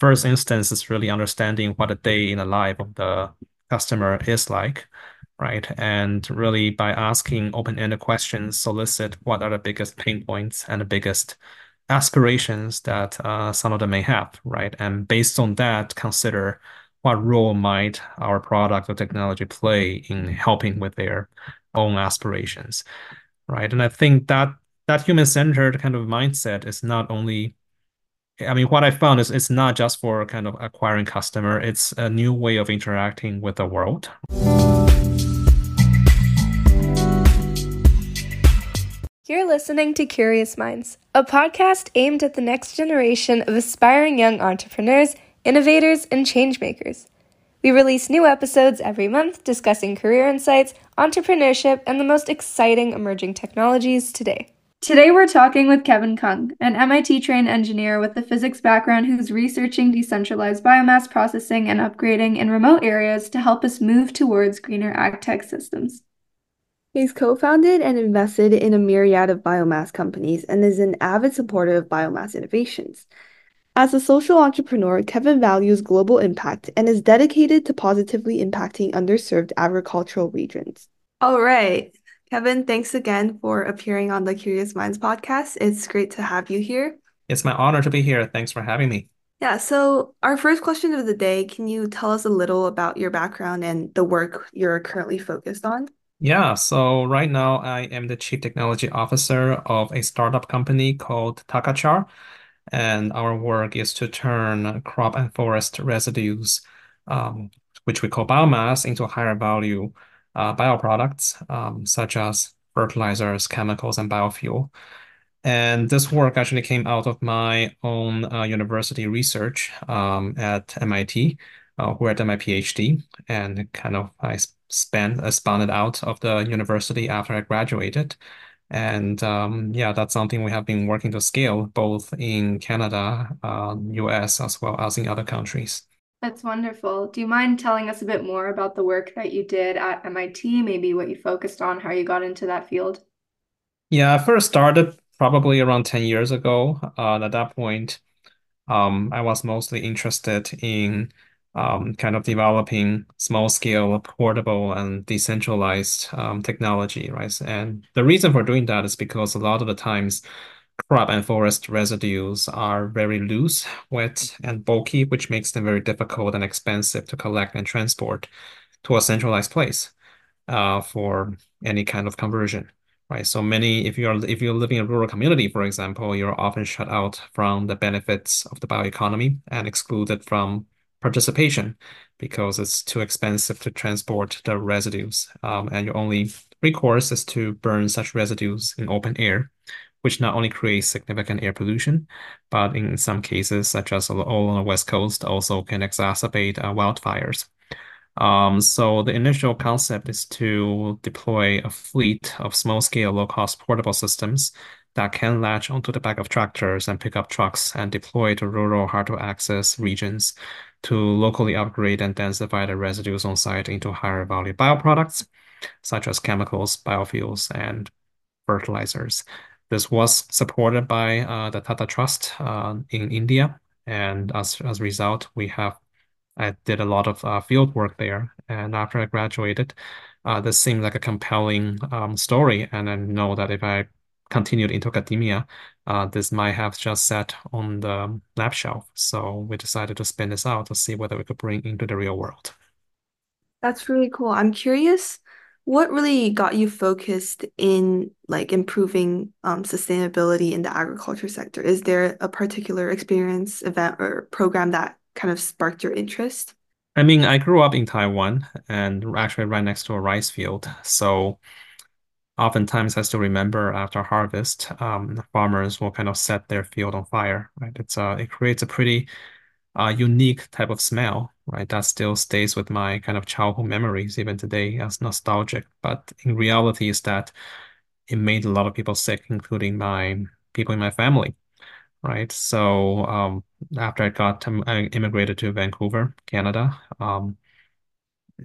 first instance is really understanding what a day in the life of the customer is like, right? And really by asking open-ended questions, solicit what are the biggest pain points and the biggest aspirations that uh, some of them may have, right? And based on that, consider what role might our product or technology play in helping with their own aspirations, right? And I think that that human-centered kind of mindset is not only I mean, what I found is it's not just for kind of acquiring customer, it's a new way of interacting with the world. You're listening to Curious Minds, a podcast aimed at the next generation of aspiring young entrepreneurs, innovators, and changemakers. We release new episodes every month discussing career insights, entrepreneurship, and the most exciting emerging technologies today. Today we're talking with Kevin Kung, an MIT trained engineer with a physics background who's researching decentralized biomass processing and upgrading in remote areas to help us move towards greener agtech systems. He's co founded and invested in a myriad of biomass companies and is an avid supporter of biomass innovations. As a social entrepreneur, Kevin values global impact and is dedicated to positively impacting underserved agricultural regions. All right. Kevin, thanks again for appearing on the Curious Minds podcast. It's great to have you here. It's my honor to be here. Thanks for having me. Yeah, so our first question of the day, can you tell us a little about your background and the work you're currently focused on? Yeah, so right now I am the Chief Technology Officer of a startup company called Takachar, and our work is to turn crop and forest residues, um, which we call biomass, into higher value bioproducts um, such as fertilizers, chemicals, and biofuel. And this work actually came out of my own uh, university research um, at MIT, uh, where I did my PhD, and kind of I spent I spun it out of the university after I graduated. And um, yeah, that's something we have been working to scale both in Canada, uh, US, as well as in other countries. That's wonderful. Do you mind telling us a bit more about the work that you did at MIT, maybe what you focused on, how you got into that field? Yeah, I first started probably around 10 years ago. Uh, at that point, um, I was mostly interested in um, kind of developing small scale, portable, and decentralized um, technology, right? And the reason for doing that is because a lot of the times crop and forest residues are very loose, wet, and bulky, which makes them very difficult and expensive to collect and transport to a centralized place uh, for any kind of conversion. Right. So many, if you're if you're living in a rural community, for example, you're often shut out from the benefits of the bioeconomy and excluded from participation because it's too expensive to transport the residues. Um, and your only recourse is to burn such residues in open air which not only creates significant air pollution, but in some cases, such as all on the West Coast, also can exacerbate uh, wildfires. Um, so the initial concept is to deploy a fleet of small-scale, low-cost portable systems that can latch onto the back of tractors and pickup trucks and deploy to rural, hard-to-access regions to locally upgrade and densify the residues on site into higher value bioproducts, such as chemicals, biofuels, and fertilizers. This was supported by uh, the Tata Trust uh, in India, and as as a result, we have I did a lot of uh, field work there. And after I graduated, uh, this seemed like a compelling um, story, and I know that if I continued into academia, uh, this might have just sat on the lab shelf. So we decided to spin this out to see whether we could bring into the real world. That's really cool. I'm curious what really got you focused in like improving um, sustainability in the agriculture sector? Is there a particular experience, event, or program that kind of sparked your interest? I mean, I grew up in Taiwan and actually right next to a rice field. So oftentimes I still remember after harvest, um, farmers will kind of set their field on fire, right? It's uh, it creates a pretty uh, unique type of smell, right? That still stays with my kind of childhood memories even today as nostalgic. But in reality, is that it made a lot of people sick, including my people in my family, right? So um, after I got to, I immigrated to Vancouver, Canada. Um,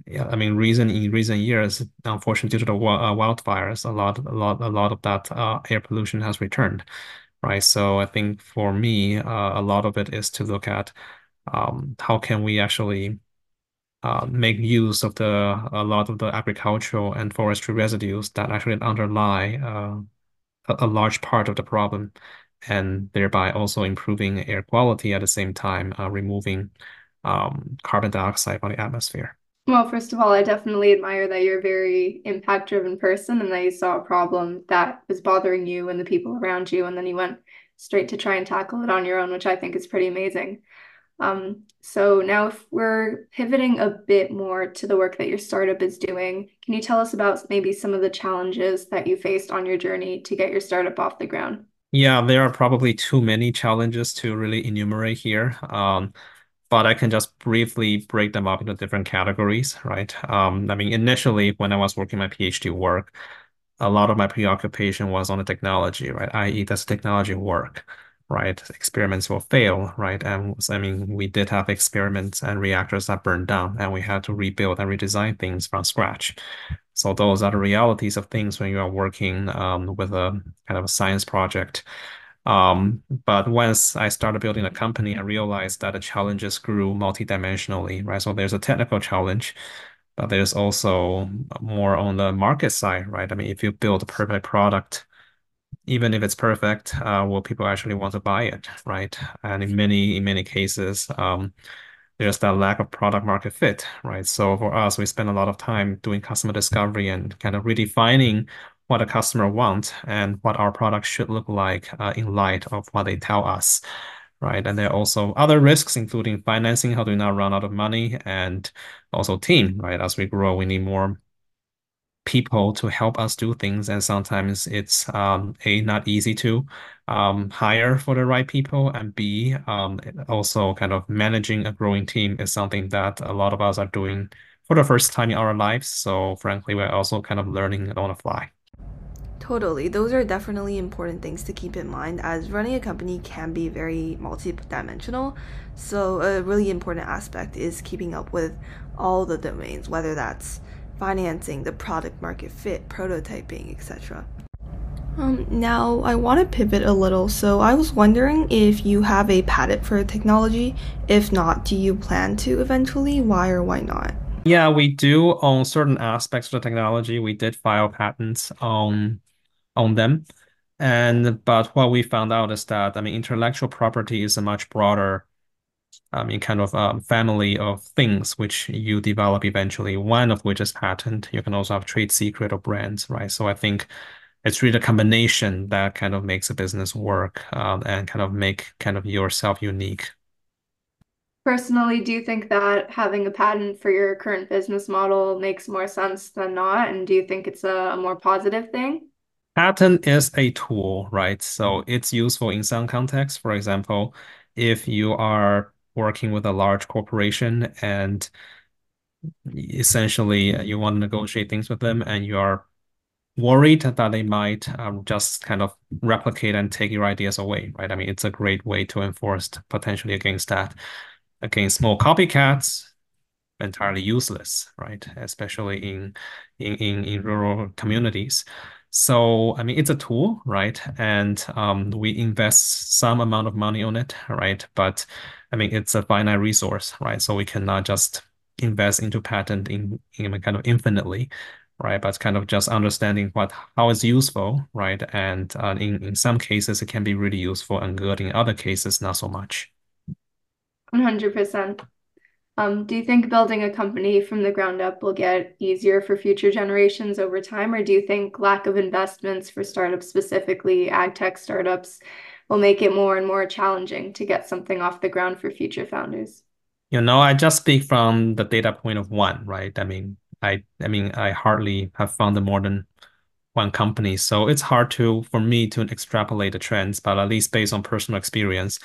yeah, I mean, reason in recent years, unfortunately, due to the uh, wildfires, a lot, a lot, a lot of that uh, air pollution has returned, right? So I think for me, uh, a lot of it is to look at um, how can we actually uh, make use of the a lot of the agricultural and forestry residues that actually underlie uh, a, a large part of the problem, and thereby also improving air quality at the same time, uh, removing um, carbon dioxide from the atmosphere. Well, first of all, I definitely admire that you're a very impact-driven person and that you saw a problem that was bothering you and the people around you, and then you went straight to try and tackle it on your own, which I think is pretty amazing. Um, so now if we're pivoting a bit more to the work that your startup is doing, can you tell us about maybe some of the challenges that you faced on your journey to get your startup off the ground? Yeah, there are probably too many challenges to really enumerate here. Um, but I can just briefly break them up into different categories, right? Um, I mean, initially, when I was working my PhD work, a lot of my preoccupation was on the technology, right? i.e., does technology work, right? Experiments will fail, right? And I mean, we did have experiments and reactors that burned down, and we had to rebuild and redesign things from scratch. So those are the realities of things when you are working um, with a kind of a science project. Um, but once I started building a company, I realized that the challenges grew multidimensionally, right? So there's a technical challenge, but there's also more on the market side, right? I mean, if you build a perfect product, even if it's perfect, uh, will people actually want to buy it, right? And in many in many cases, um, there's that lack of product market fit, right? So for us, we spend a lot of time doing customer discovery and kind of redefining what a customer wants and what our product should look like uh, in light of what they tell us, right? And there are also other risks, including financing, how do we not run out of money, and also team, right? As we grow, we need more people to help us do things, and sometimes it's um, a not easy to um, hire for the right people, and B um, also kind of managing a growing team is something that a lot of us are doing for the first time in our lives. So frankly, we're also kind of learning on the fly. Totally. Those are definitely important things to keep in mind as running a company can be very multidimensional. So, a really important aspect is keeping up with all the domains, whether that's financing, the product market fit, prototyping, etc. Um, now, I want to pivot a little, so I was wondering if you have a patent for a technology. If not, do you plan to eventually? Why or why not? Yeah, we do on certain aspects of the technology. We did file patents on on them. And but what we found out is that I mean intellectual property is a much broader I mean kind of a family of things which you develop eventually, one of which is patent. You can also have trade secret or brands, right? So I think it's really a combination that kind of makes a business work um, and kind of make kind of yourself unique. Personally, do you think that having a patent for your current business model makes more sense than not? And do you think it's a, a more positive thing? Patent is a tool, right? So it's useful in some contexts. For example, if you are working with a large corporation and essentially you want to negotiate things with them and you are worried that they might um, just kind of replicate and take your ideas away, right? I mean, it's a great way to enforce potentially against that. Against small copycats, entirely useless, right? Especially in in in, in rural communities. So, I mean, it's a tool, right? And um, we invest some amount of money on it, right? But I mean, it's a finite resource, right? So we cannot just invest into patent in, in kind of infinitely, right? But kind of just understanding what how it's useful, right? And uh, in in some cases, it can be really useful, and good. In other cases, not so much. 100%. Um, do you think building a company from the ground up will get easier for future generations over time, or do you think lack of investments for startups, specifically ag tech startups, will make it more and more challenging to get something off the ground for future founders? You know, I just speak from the data point of one, right? I mean, I I mean, I hardly have founded more than one company, so it's hard to for me to extrapolate the trends, but at least based on personal experience,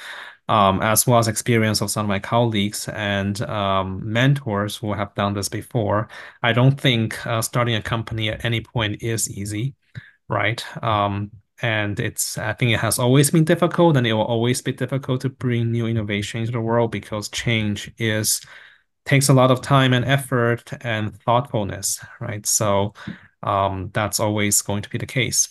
um, as well as experience of some of my colleagues and um, mentors who have done this before, I don't think uh, starting a company at any point is easy, right? Um, and it's I think it has always been difficult, and it will always be difficult to bring new innovation into the world because change is takes a lot of time and effort and thoughtfulness, right? So um, that's always going to be the case.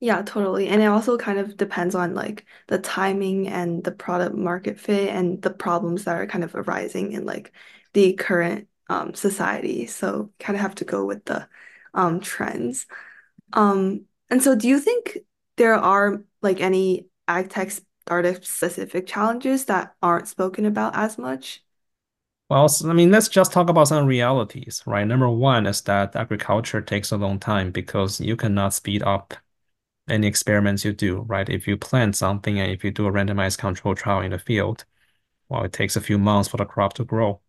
Yeah, totally. And it also kind of depends on like the timing and the product market fit and the problems that are kind of arising in like the current um society. So kind of have to go with the um trends. Um and so do you think there are like any ag tech startup specific challenges that aren't spoken about as much? Well, I mean, let's just talk about some realities, right? Number one is that agriculture takes a long time because you cannot speed up any experiments you do, right? If you plant something and if you do a randomized control trial in the field, well, it takes a few months for the crop to grow,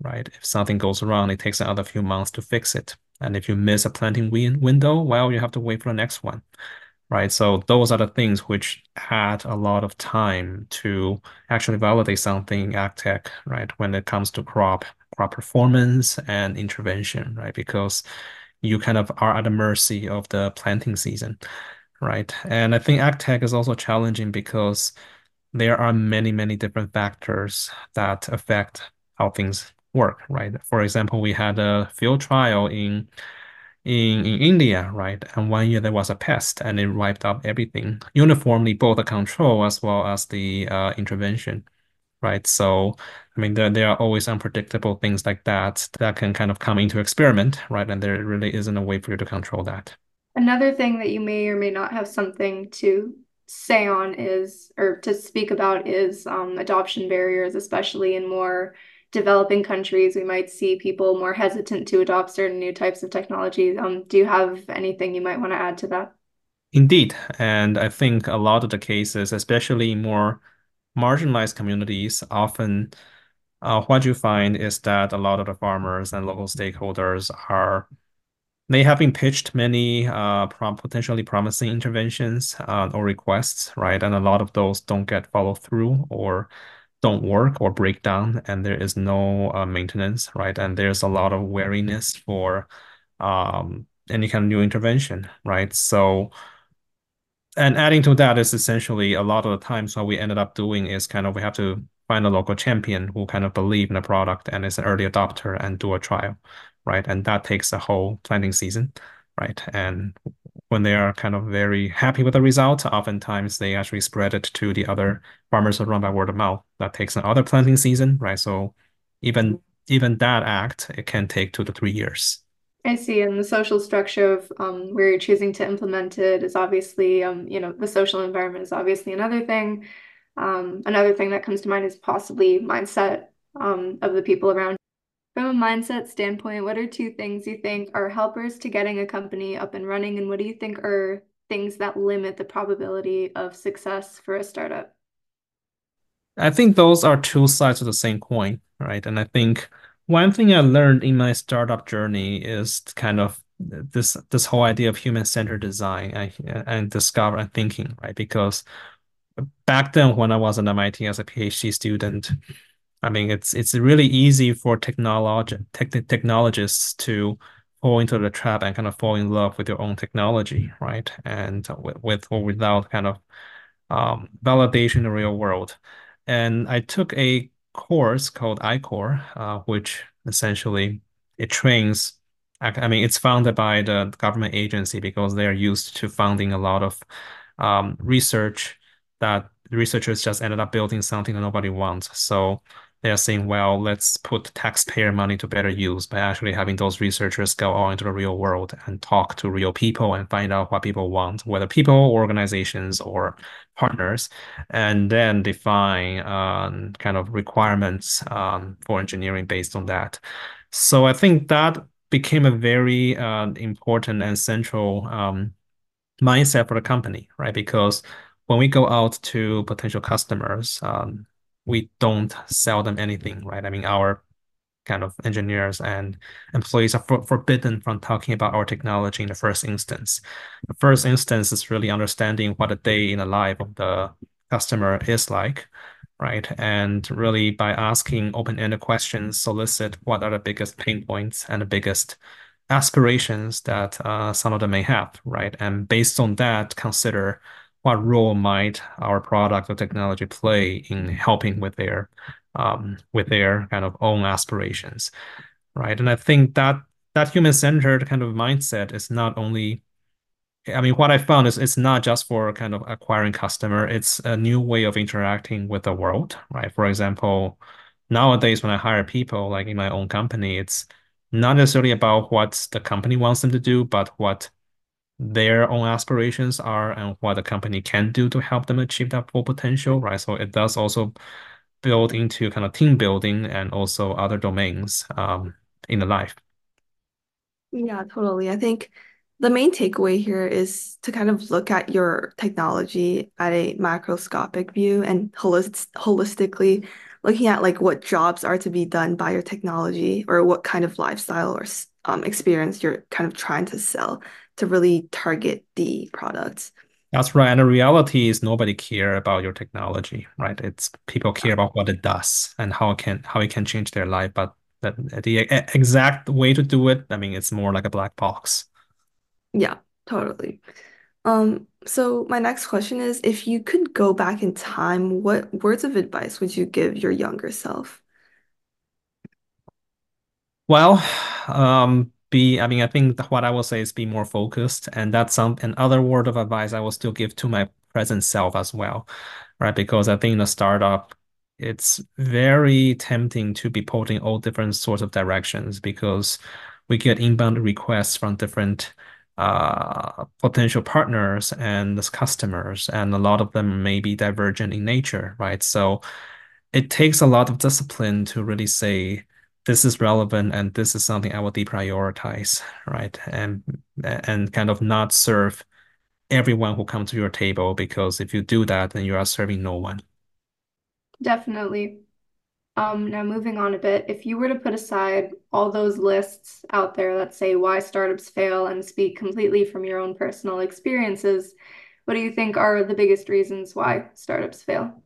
right? If something goes wrong, it takes another few months to fix it. And if you miss a planting win window, well, you have to wait for the next one, right? So those are the things which had a lot of time to actually validate something ag tech, right? When it comes to crop crop performance and intervention, right? Because you kind of are at the mercy of the planting season, right? And I think ag tech is also challenging because there are many, many different factors that affect how things work, right? For example, we had a field trial in in, in India, right? And one year there was a pest and it wiped out everything uniformly, both the control as well as the uh, intervention, right? So, I mean, there, there are always unpredictable things like that that can kind of come into experiment, right? And there really isn't a way for you to control that. Another thing that you may or may not have something to say on is, or to speak about, is um, adoption barriers, especially in more developing countries. We might see people more hesitant to adopt certain new types of technology. Um, do you have anything you might want to add to that? Indeed. And I think a lot of the cases, especially more marginalized communities, often uh, what you find is that a lot of the farmers and local stakeholders are they have been pitched many uh, prom potentially promising interventions uh, or requests, right? And a lot of those don't get followed through or don't work or break down, and there is no uh, maintenance, right? And there's a lot of wariness for um, any kind of new intervention, right? So and adding to that is essentially a lot of the times what we ended up doing is kind of we have to find a local champion who kind of believe in the product and is an early adopter and do a trial, right? And that takes a whole planting season, right? And when they are kind of very happy with the result, oftentimes they actually spread it to the other farmers around by word of mouth. That takes another planting season, right? So even even that act, it can take two to three years. I see. And the social structure of um, where you're choosing to implement it is obviously, um, you know, the social environment is obviously another thing. Um, another thing that comes to mind is possibly mindset um, of the people around. From a mindset standpoint, what are two things you think are helpers to getting a company up and running, and what do you think are things that limit the probability of success for a startup? I think those are two sides of the same coin, right? And I think one thing I learned in my startup journey is kind of this this whole idea of human-centered design and, and discover and thinking, right? Because back then when I was at MIT as a PhD student, I mean it's it's really easy for technology tech, technologists to fall into the trap and kind of fall in love with your own technology, right? And with, with or without kind of um, validation in the real world. And I took a course called I-Corps, uh, which essentially it trains. I mean, it's funded by the government agency because they are used to funding a lot of um, research that researchers just ended up building something that nobody wants. So they're saying, well, let's put taxpayer money to better use by actually having those researchers go out into the real world and talk to real people and find out what people want, whether people, organizations, or partners, and then define um, kind of requirements um, for engineering based on that. So I think that became a very uh, important and central um, mindset for the company, right? Because when we go out to potential customers, um, we don't sell them anything, right? I mean, our kind of engineers and employees are for forbidden from talking about our technology in the first instance. The first instance is really understanding what a day in the life of the customer is like, right? And really by asking open-ended questions, solicit what are the biggest pain points and the biggest aspirations that uh, some of them may have, right? And based on that, consider what role might our product or technology play in helping with their um, with their kind of own aspirations, right? And I think that that human-centered kind of mindset is not only I mean, what I found is it's not just for kind of acquiring customer, it's a new way of interacting with the world, right? For example, nowadays when I hire people, like in my own company, it's not necessarily about what the company wants them to do, but what their own aspirations are and what the company can do to help them achieve that full potential, right? So it does also build into kind of team building and also other domains um, in the life. Yeah, totally. I think the main takeaway here is to kind of look at your technology at a macroscopic view and holist holistically looking at like what jobs are to be done by your technology or what kind of lifestyle or um, experience you're kind of trying to sell to really target the products. That's right. And the reality is nobody care about your technology, right? It's people care about what it does and how it can how it can change their life. But the, the exact way to do it, I mean, it's more like a black box. Yeah, totally. Um, so my next question is, if you could go back in time, what words of advice would you give your younger self? Well, um, be, I mean, I think what I will say is be more focused, and that's some another word of advice I will still give to my present self as well, right? Because I think in a startup, it's very tempting to be pulled in all different sorts of directions because we get inbound requests from different uh, potential partners and customers, and a lot of them may be divergent in nature, right? So it takes a lot of discipline to really say this is relevant and this is something I will deprioritize, right? And and kind of not serve everyone who comes to your table because if you do that, then you are serving no one. Definitely. Um, now moving on a bit, if you were to put aside all those lists out there that say why startups fail and speak completely from your own personal experiences, what do you think are the biggest reasons why startups fail?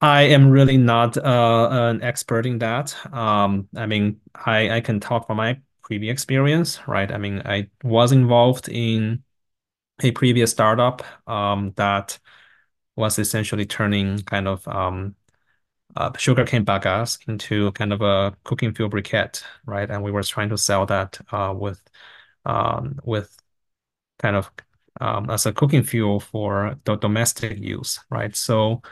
I am really not uh, an expert in that. Um, I mean, I, I can talk from my previous experience, right? I mean, I was involved in a previous startup um, that was essentially turning kind of um, uh, sugarcane bagasse into kind of a cooking fuel briquette, right? And we were trying to sell that uh, with um, with kind of um, as a cooking fuel for the domestic use, right? So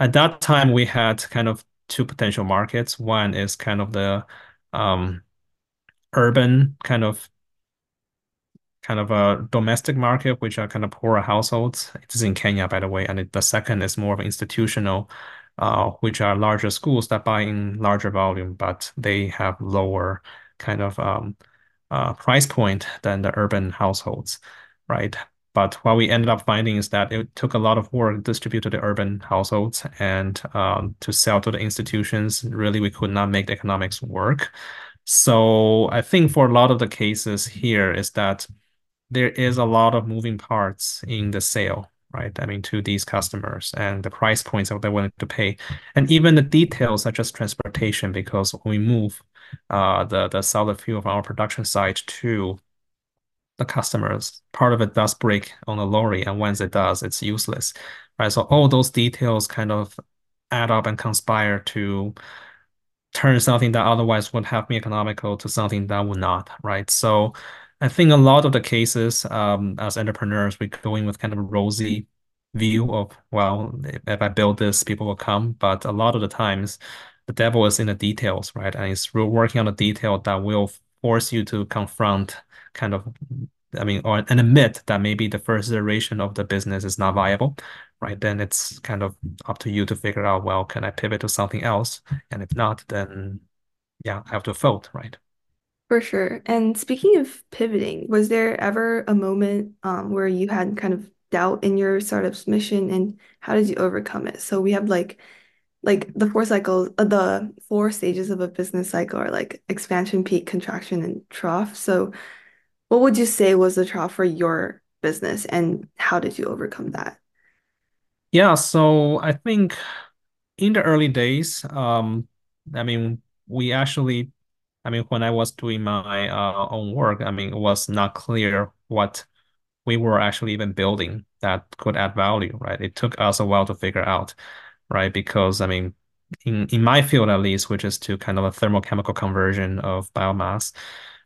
at that time, we had kind of two potential markets. One is kind of the um, urban kind of kind of a domestic market, which are kind of poorer households. It is in Kenya, by the way. And it, the second is more of institutional, uh, which are larger schools that buy in larger volume, but they have lower kind of um, uh, price point than the urban households, right? But what we ended up finding is that it took a lot of work to distribute to the urban households and um, to sell to the institutions. Really, we could not make the economics work. So I think for a lot of the cases here is that there is a lot of moving parts in the sale, right? I mean, to these customers and the price points that they're willing to pay, and even the details such as transportation, because we move uh, the the solid fuel from our production site to the customers, part of it does break on the lorry, and once it does, it's useless, right? So all those details kind of add up and conspire to turn something that otherwise would have been economical to something that would not, right? So I think a lot of the cases, um, as entrepreneurs, we go in with kind of a rosy view of, well, if I build this, people will come. But a lot of the times, the devil is in the details, right? And it's working on a detail that will force you to confront kind of, I mean, or and admit that maybe the first iteration of the business is not viable, right? Then it's kind of up to you to figure out, well, can I pivot to something else? And if not, then yeah, I have to fold, right? For sure. And speaking of pivoting, was there ever a moment um, where you had kind of doubt in your startup's mission and how did you overcome it? So we have like like the four cycles, uh, the four stages of a business cycle are like expansion, peak, contraction, and trough. So what would you say was the trough for your business and how did you overcome that? Yeah, so I think in the early days, um, I mean, we actually, I mean, when I was doing my uh, own work, I mean, it was not clear what we were actually even building that could add value, right? It took us a while to figure out, right? Because I mean, in in my field at least, which is to kind of a thermochemical conversion of biomass,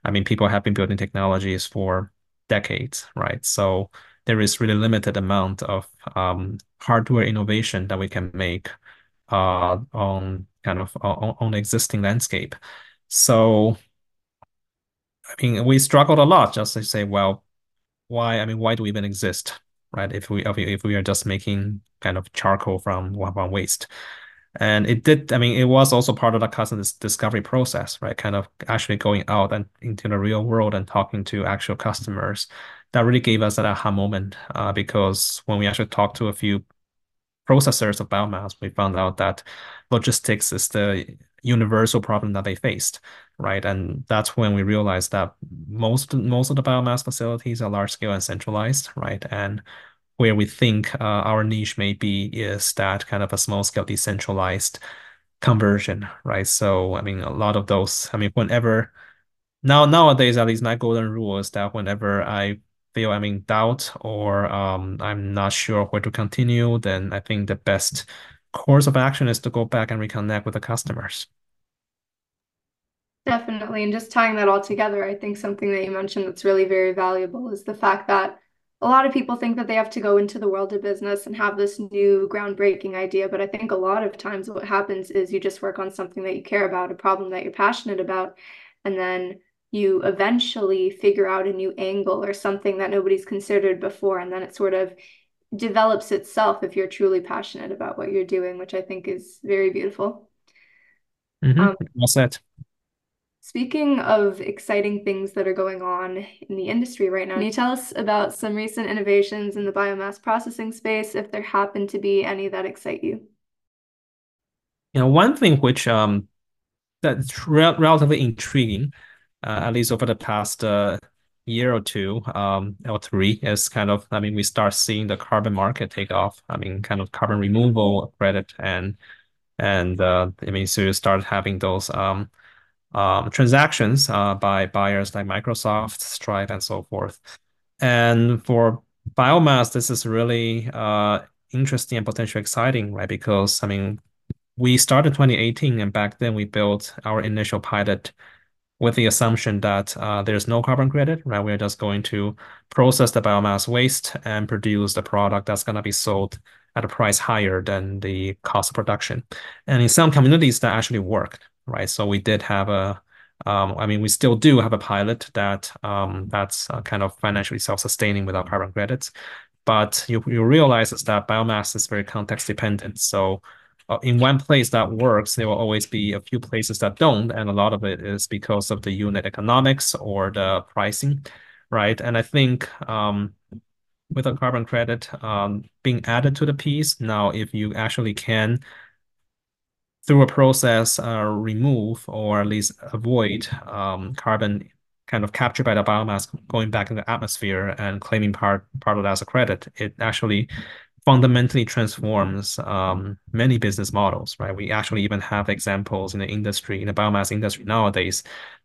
I mean, people have been building technologies for decades, right? So there is really limited amount of um, hardware innovation that we can make uh, on kind of on, on existing landscape. So I mean, we struggled a lot just to say, well, why? I mean, why do we even exist, right? If we if we are just making kind of charcoal from from waste. And it did, I mean, it was also part of the customer discovery process, right? Kind of actually going out and into the real world and talking to actual customers. That really gave us that aha moment uh, because when we actually talked to a few processors of biomass, we found out that logistics is the universal problem that they faced, right? And that's when we realized that most most of the biomass facilities are large scale and centralized, right? And where we think uh, our niche may be is that kind of a small scale decentralized conversion, right? So I mean, a lot of those. I mean, whenever now nowadays, at least my golden rule is that whenever I feel I'm in doubt or um, I'm not sure where to continue, then I think the best course of action is to go back and reconnect with the customers. Definitely. And just tying that all together, I think something that you mentioned that's really very valuable is the fact that a lot of people think that they have to go into the world of business and have this new groundbreaking idea. But I think a lot of times what happens is you just work on something that you care about, a problem that you're passionate about, and then you eventually figure out a new angle or something that nobody's considered before. And then it sort of develops itself if you're truly passionate about what you're doing, which I think is very beautiful. Mm-hmm. Um, well said. Speaking of exciting things that are going on in the industry right now, can you tell us about some recent innovations in the biomass processing space, if there happen to be any that excite you? You know, one thing which um that's re relatively intriguing, uh, at least over the past uh, year or two, um, or three, is kind of, I mean, we start seeing the carbon market take off. I mean, kind of carbon removal credit and and uh, I mean, so you start having those um, um, transactions uh, by buyers like Microsoft, Stripe, and so forth. And for biomass, this is really uh, interesting and potentially exciting, right? Because I mean, we started 2018, and back then we built our initial pilot with the assumption that uh, there's no carbon credit, right? We're just going to process the biomass waste and produce the product that's going to be sold at a price higher than the cost of production. And in some communities, that actually worked, right? So we did have a, um, I mean, we still do have a pilot that um, that's uh, kind of financially self-sustaining without carbon credits. But you, you realize is that biomass is very context dependent. So in one place that works, there will always be a few places that don't, and a lot of it is because of the unit economics or the pricing, right? And I think um, with a carbon credit um, being added to the piece, now if you actually can, through a process, uh, remove or at least avoid um, carbon kind of captured by the biomass going back in the atmosphere and claiming part part of that as a credit, it actually fundamentally transforms um, many business models, right? We actually even have examples in the industry, in the biomass industry nowadays,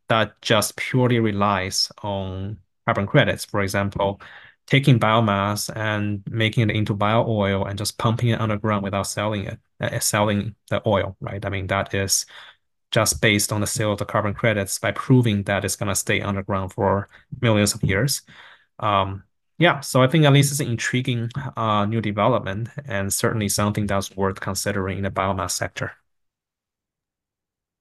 that just purely relies on carbon credits. For example, taking biomass and making it into bio oil and just pumping it underground without selling it, uh, selling the oil, right? I mean, that is just based on the sale of the carbon credits by proving that it's going to stay underground for millions of years. Um, yeah, so I think at least it's an intriguing uh, new development and certainly something that's worth considering in the biomass sector.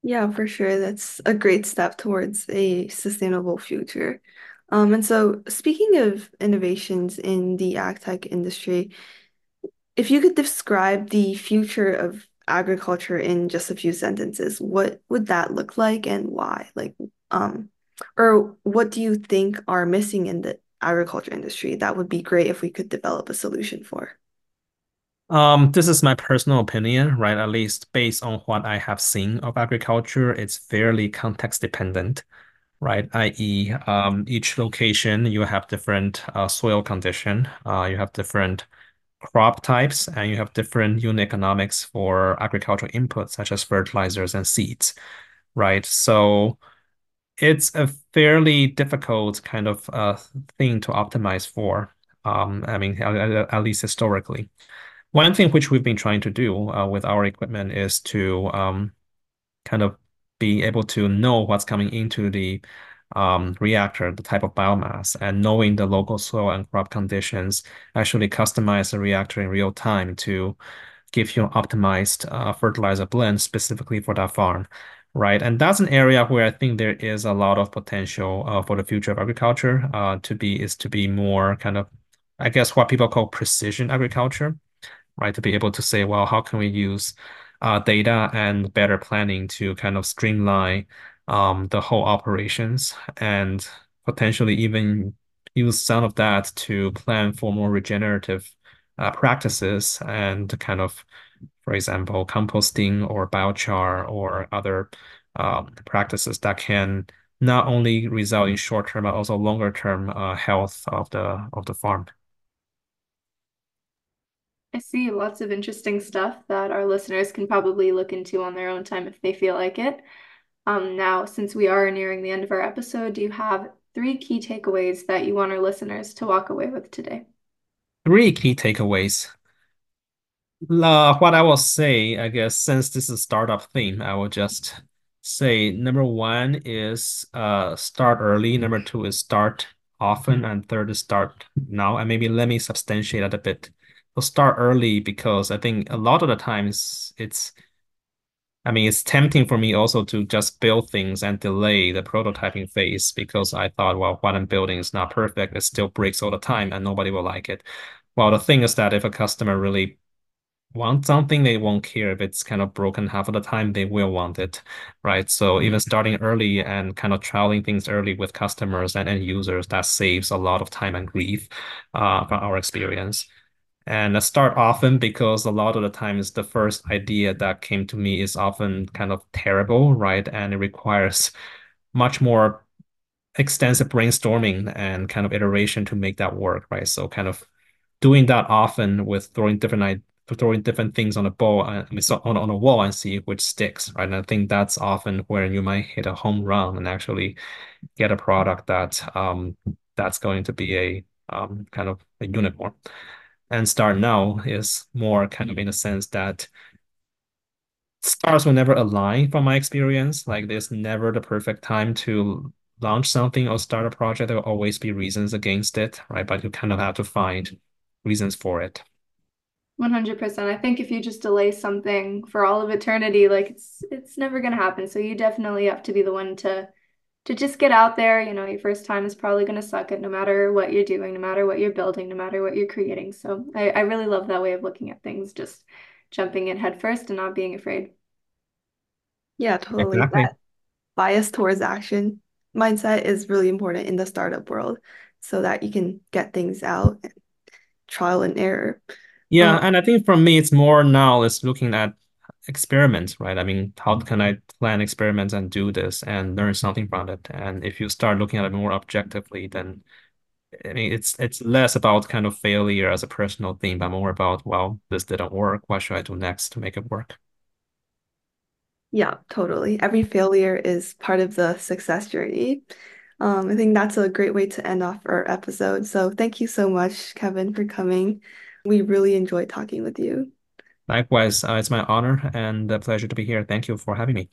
Yeah, for sure. That's a great step towards a sustainable future. Um, and so speaking of innovations in the ag tech industry, if you could describe the future of agriculture in just a few sentences, what would that look like and why? Like, um, or what do you think are missing in the agriculture industry that would be great if we could develop a solution for? Um, this is my personal opinion, right? At least based on what I have seen of agriculture, it's fairly context dependent, right? I.e., um, each location you have different uh, soil condition, uh, you have different crop types, and you have different unit economics for agricultural inputs such as fertilizers and seeds, right? So it's a fairly difficult kind of uh, thing to optimize for. Um, I mean, at, at, least historically. One thing which we've been trying to do uh, with our equipment is to um, kind of be able to know what's coming into the um, reactor, the type of biomass, and knowing the local soil and crop conditions, actually customize the reactor in real time to give you an optimized uh, fertilizer blend specifically for that farm, right? And that's an area where I think there is a lot of potential uh, for the future of agriculture uh, to be is to be more kind of, I guess, what people call precision agriculture, right? To be able to say, well, how can we use uh, data and better planning to kind of streamline um, the whole operations and potentially even use some of that to plan for more regenerative uh, practices and kind of, for example, composting or biochar or other um, practices that can not only result in short term but also longer term uh, health of the of the farm. I see lots of interesting stuff that our listeners can probably look into on their own time if they feel like it. Um, now, since we are nearing the end of our episode, do you have three key takeaways that you want our listeners to walk away with today? Three key takeaways. Uh, what I will say, I guess, since this is a startup theme, I will just say number one is uh start early, number two is start often, and third is start now. And maybe let me substantiate that a bit will start early because I think a lot of the times it's I mean, it's tempting for me also to just build things and delay the prototyping phase because I thought, well, what I'm building is not perfect. It still breaks all the time and nobody will like it. Well, the thing is that if a customer really wants something, they won't care if it's kind of broken half of the time, they will want it, right? So even starting early and kind of trialing things early with customers and end users, that saves a lot of time and grief uh, from our experience. And I start often because a lot of the times the first idea that came to me is often kind of terrible, right? And it requires much more extensive brainstorming and kind of iteration to make that work, right? So kind of doing that often with throwing different throwing different things on a ball uh, on on a wall and see which sticks, right? And I think that's often where you might hit a home run and actually get a product that um that's going to be a um kind of a unicorn and start now is more kind of in a sense that stars will never align from my experience. Like there's never the perfect time to launch something or start a project. There will always be reasons against it, right? But you kind of have to find reasons for it. 100%. I think if you just delay something for all of eternity, like it's it's never going to happen. So you definitely have to be the one to to just get out there. You know, your first time is probably going to suck it no matter what you're doing, no matter what you're building, no matter what you're creating. So I, I really love that way of looking at things, just jumping in headfirst and not being afraid. Yeah, totally. Exactly. That bias towards action mindset is really important in the startup world so that you can get things out and trial and error. Yeah, Um, and I think for me, it's more now is looking at experiments, right? I mean, how can I plan experiments and do this and learn something from it? And if you start looking at it more objectively, then I mean, it's it's less about kind of failure as a personal thing, but more about, well, this didn't work. What should I do next to make it work? yeah, totally. Every failure is part of the success journey. Um, I think that's a great way to end off our episode. So thank you so much, Kevin, for coming. We really enjoyed talking with you. Likewise, uh, it's my honor and a pleasure to be here. Thank you for having me.